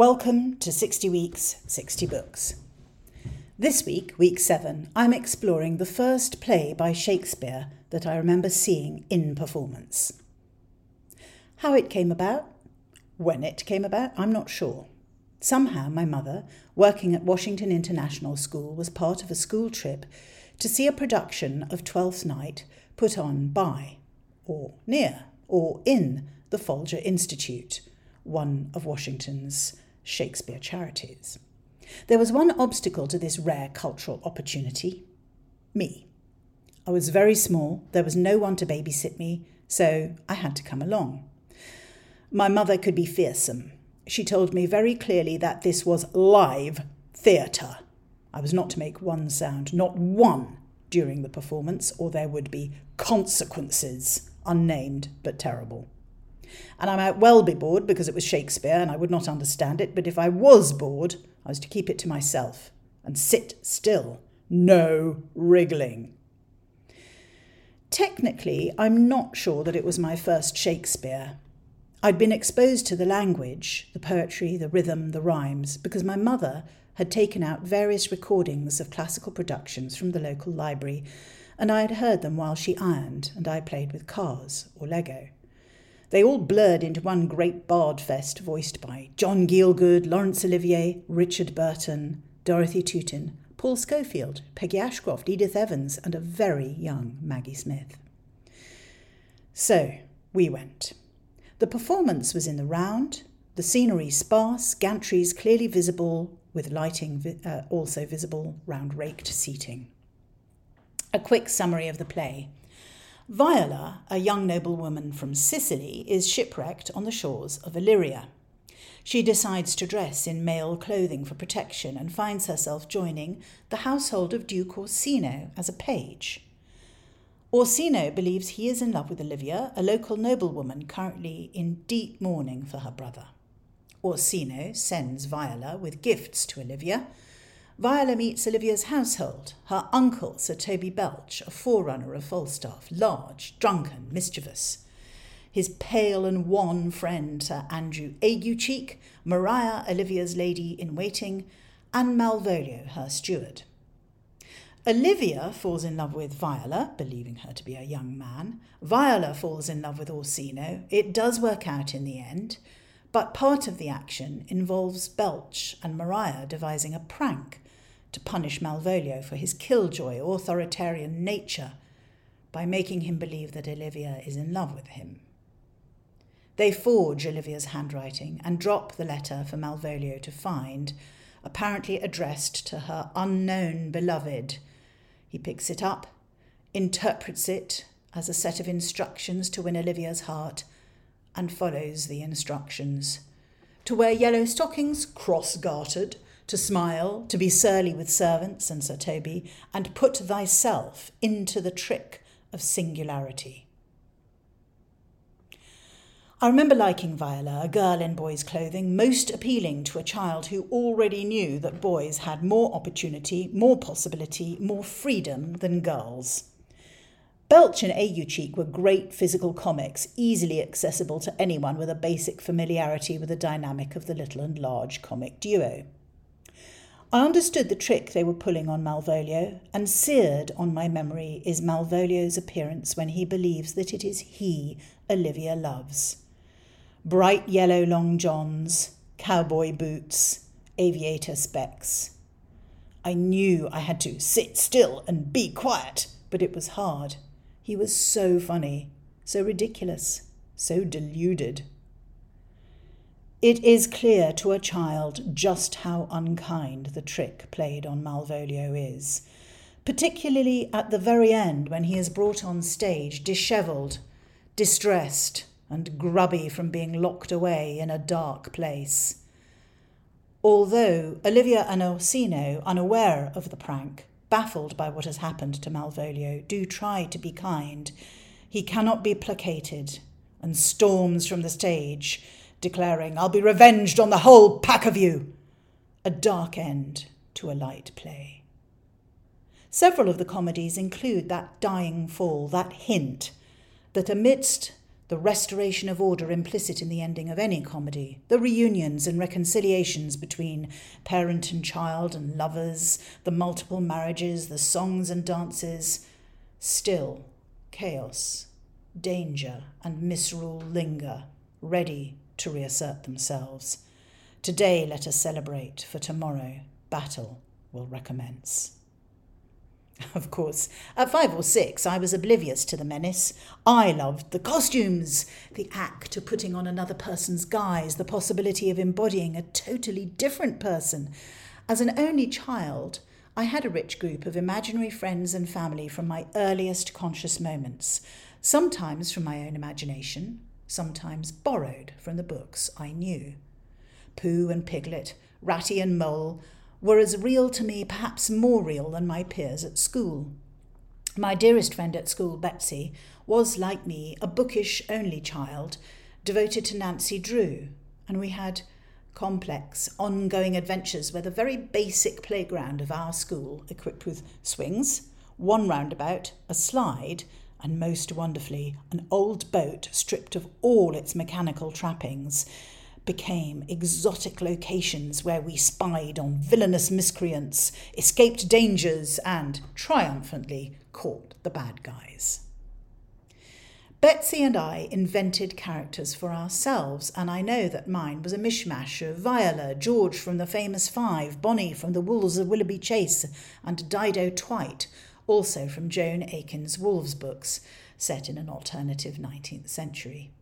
Welcome to 60 Weeks, 60 Books. This week, week seven, I'm exploring the first play by Shakespeare that I remember seeing in performance. How it came about, when it came about, I'm not sure. Somehow, my mother, working at Washington International School, was part of a school trip to see a production of Twelfth Night put on by, or near, or in the Folger Institute, one of Washington's Shakespeare charities. There was one obstacle to this rare cultural opportunity me. I was very small, there was no one to babysit me, so I had to come along. My mother could be fearsome. She told me very clearly that this was live theatre. I was not to make one sound, not one, during the performance, or there would be consequences, unnamed but terrible. And I might well be bored because it was Shakespeare and I would not understand it, but if I was bored, I was to keep it to myself and sit still. No wriggling. Technically, I'm not sure that it was my first Shakespeare. I'd been exposed to the language, the poetry, the rhythm, the rhymes, because my mother had taken out various recordings of classical productions from the local library, and I had heard them while she ironed and I played with cars or Lego. They all blurred into one great bard fest voiced by John Gielgud, Laurence Olivier, Richard Burton, Dorothy Tutin, Paul Scofield, Peggy Ashcroft, Edith Evans, and a very young Maggie Smith. So we went. The performance was in the round, the scenery sparse, gantries clearly visible, with lighting uh, also visible round raked seating. A quick summary of the play. Viola, a young noblewoman from Sicily, is shipwrecked on the shores of Illyria. She decides to dress in male clothing for protection and finds herself joining the household of Duke Orsino as a page. Orsino believes he is in love with Olivia, a local noblewoman currently in deep mourning for her brother. Orsino sends Viola with gifts to Olivia, Viola meets Olivia's household, her uncle, Sir Toby Belch, a forerunner of Falstaff, large, drunken, mischievous. His pale and wan friend, Sir Andrew Aguecheek, Maria, Olivia's lady in waiting, and Malvolio, her steward. Olivia falls in love with Viola, believing her to be a young man. Viola falls in love with Orsino. It does work out in the end, but part of the action involves Belch and Maria devising a prank to punish Malvolio for his killjoy, authoritarian nature by making him believe that Olivia is in love with him. They forge Olivia's handwriting and drop the letter for Malvolio to find, apparently addressed to her unknown beloved. He picks it up, interprets it as a set of instructions to win Olivia's heart, and follows the instructions. To wear yellow stockings, cross gartered, to smile, to be surly with servants and Sir Toby, and put thyself into the trick of singularity. I remember liking Viola, a girl in boys' clothing, most appealing to a child who already knew that boys had more opportunity, more possibility, more freedom than girls. Belch and Aguecheek were great physical comics, easily accessible to anyone with a basic familiarity with the dynamic of the little and large comic duo. I understood the trick they were pulling on Malvolio, and seared on my memory is Malvolio's appearance when he believes that it is he Olivia loves. Bright yellow long johns, cowboy boots, aviator specs. I knew I had to sit still and be quiet, but it was hard. He was so funny, so ridiculous, so deluded. It is clear to a child just how unkind the trick played on Malvolio is, particularly at the very end when he is brought on stage dishevelled, distressed, and grubby from being locked away in a dark place. Although Olivia and Orsino, unaware of the prank, baffled by what has happened to Malvolio, do try to be kind, he cannot be placated and storms from the stage declaring, I'll be revenged on the whole pack of you. A dark end to a light play. Several of the comedies include that dying fall, that hint that amidst the restoration of order implicit in the ending of any comedy, the reunions and reconciliations between parent and child and lovers, the multiple marriages, the songs and dances. Still, chaos, danger, and misrule linger, ready to reassert themselves. Today let us celebrate, for tomorrow battle will recommence. Of course, at five or six, I was oblivious to the menace. I loved the costumes, the act of putting on another person's guise, the possibility of embodying a totally different person. As an only child, I had a rich group of imaginary friends and family from my earliest conscious moments, sometimes from my own imagination, sometimes borrowed from the books I knew. Pooh and Piglet, Ratty and Mole, were as real to me, perhaps more real than my peers at school. My dearest friend at school, Betsy, was, like me, a bookish only child, devoted to Nancy Drew, and we had complex, ongoing adventures where the very basic playground of our school, equipped with swings, one roundabout, a slide, and most wonderfully, an old boat stripped of all its mechanical trappings, became exotic locations where we spied on villainous miscreants, escaped dangers, and triumphantly caught the bad guys. Betsy and I invented characters for ourselves, and I know that mine was a mishmash of Viola, George from the famous Five, Bonnie from the Wolves of Willoughby Chase, and Dido Twite, also from Joan Aiken's Wolves books, set in an alternative 19th century.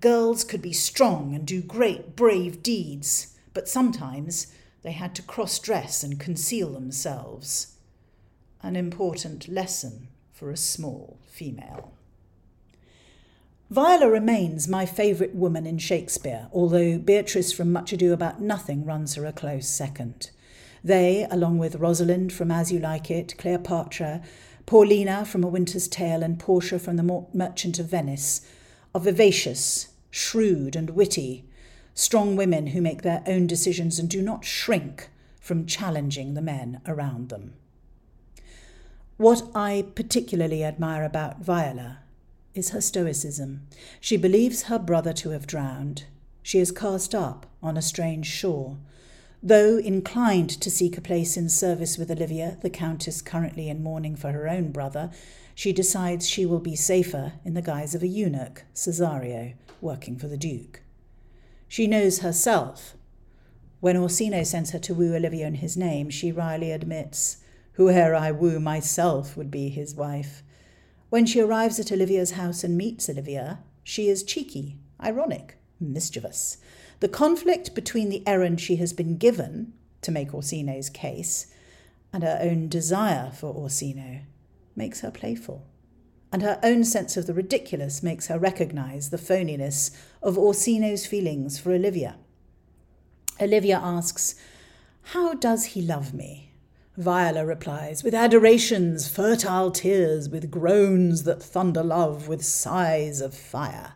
Girls could be strong and do great, brave deeds, but sometimes they had to cross dress and conceal themselves. An important lesson for a small female. Viola remains my favourite woman in Shakespeare, although Beatrice from Much Ado About Nothing runs her a close second. They, along with Rosalind from As You Like It, Cleopatra, Paulina from A Winter's Tale, and Portia from The Merchant of Venice, are vivacious, shrewd, and witty, strong women who make their own decisions and do not shrink from challenging the men around them. What I particularly admire about Viola is her stoicism. She believes her brother to have drowned. She is cast up on a strange shore. Though inclined to seek a place in service with Olivia, the Countess currently in mourning for her own brother, she decides she will be safer in the guise of a eunuch, Cesario, working for the Duke. She knows herself. When Orsino sends her to woo Olivia in his name, she wryly admits, Whoe'er I woo myself would be his wife. When she arrives at Olivia's house and meets Olivia, she is cheeky, ironic, mischievous. The conflict between the errand she has been given to make Orsino's case and her own desire for Orsino makes her playful, and her own sense of the ridiculous makes her recognize the phoniness of Orsino's feelings for Olivia. Olivia asks, How does he love me? Viola replies, With adorations, fertile tears, with groans that thunder love, with sighs of fire.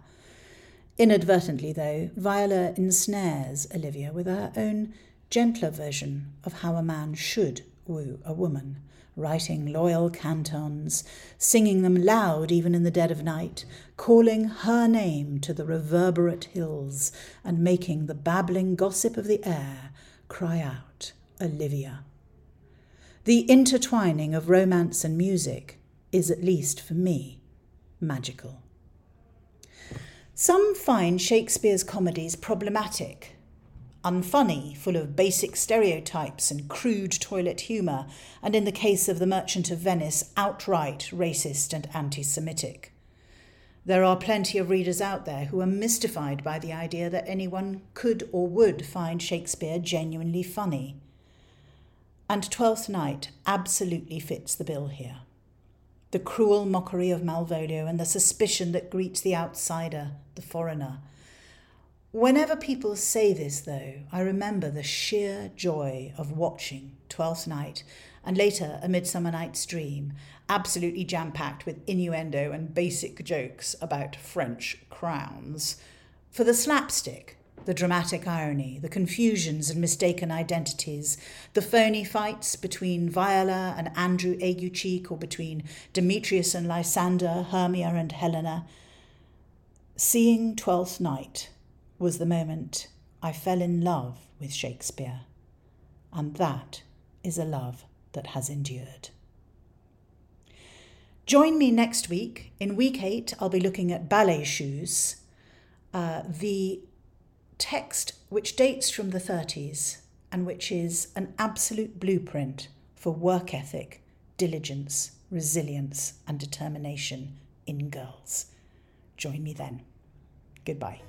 Inadvertently, though, Viola ensnares Olivia with her own gentler version of how a man should woo a woman writing loyal cantons, singing them loud even in the dead of night, calling her name to the reverberate hills, and making the babbling gossip of the air cry out, Olivia. The intertwining of romance and music is, at least for me, magical. Some find Shakespeare's comedies problematic unfunny, full of basic stereotypes and crude toilet humour, and in the case of The Merchant of Venice, outright racist and anti Semitic. There are plenty of readers out there who are mystified by the idea that anyone could or would find Shakespeare genuinely funny. And Twelfth Night absolutely fits the bill here. The cruel mockery of Malvolio and the suspicion that greets the outsider, the foreigner, Whenever people say this, though, I remember the sheer joy of watching Twelfth Night and later A Midsummer Night's Dream, absolutely jam packed with innuendo and basic jokes about French crowns. For the slapstick, the dramatic irony, the confusions and mistaken identities, the phony fights between Viola and Andrew Aguecheek or between Demetrius and Lysander, Hermia and Helena, Seeing Twelfth Night was the moment I fell in love with Shakespeare, and that is a love that has endured. Join me next week. In week eight, I'll be looking at ballet shoes, uh, the text which dates from the 30s and which is an absolute blueprint for work ethic, diligence, resilience, and determination in girls. Join me then. Goodbye.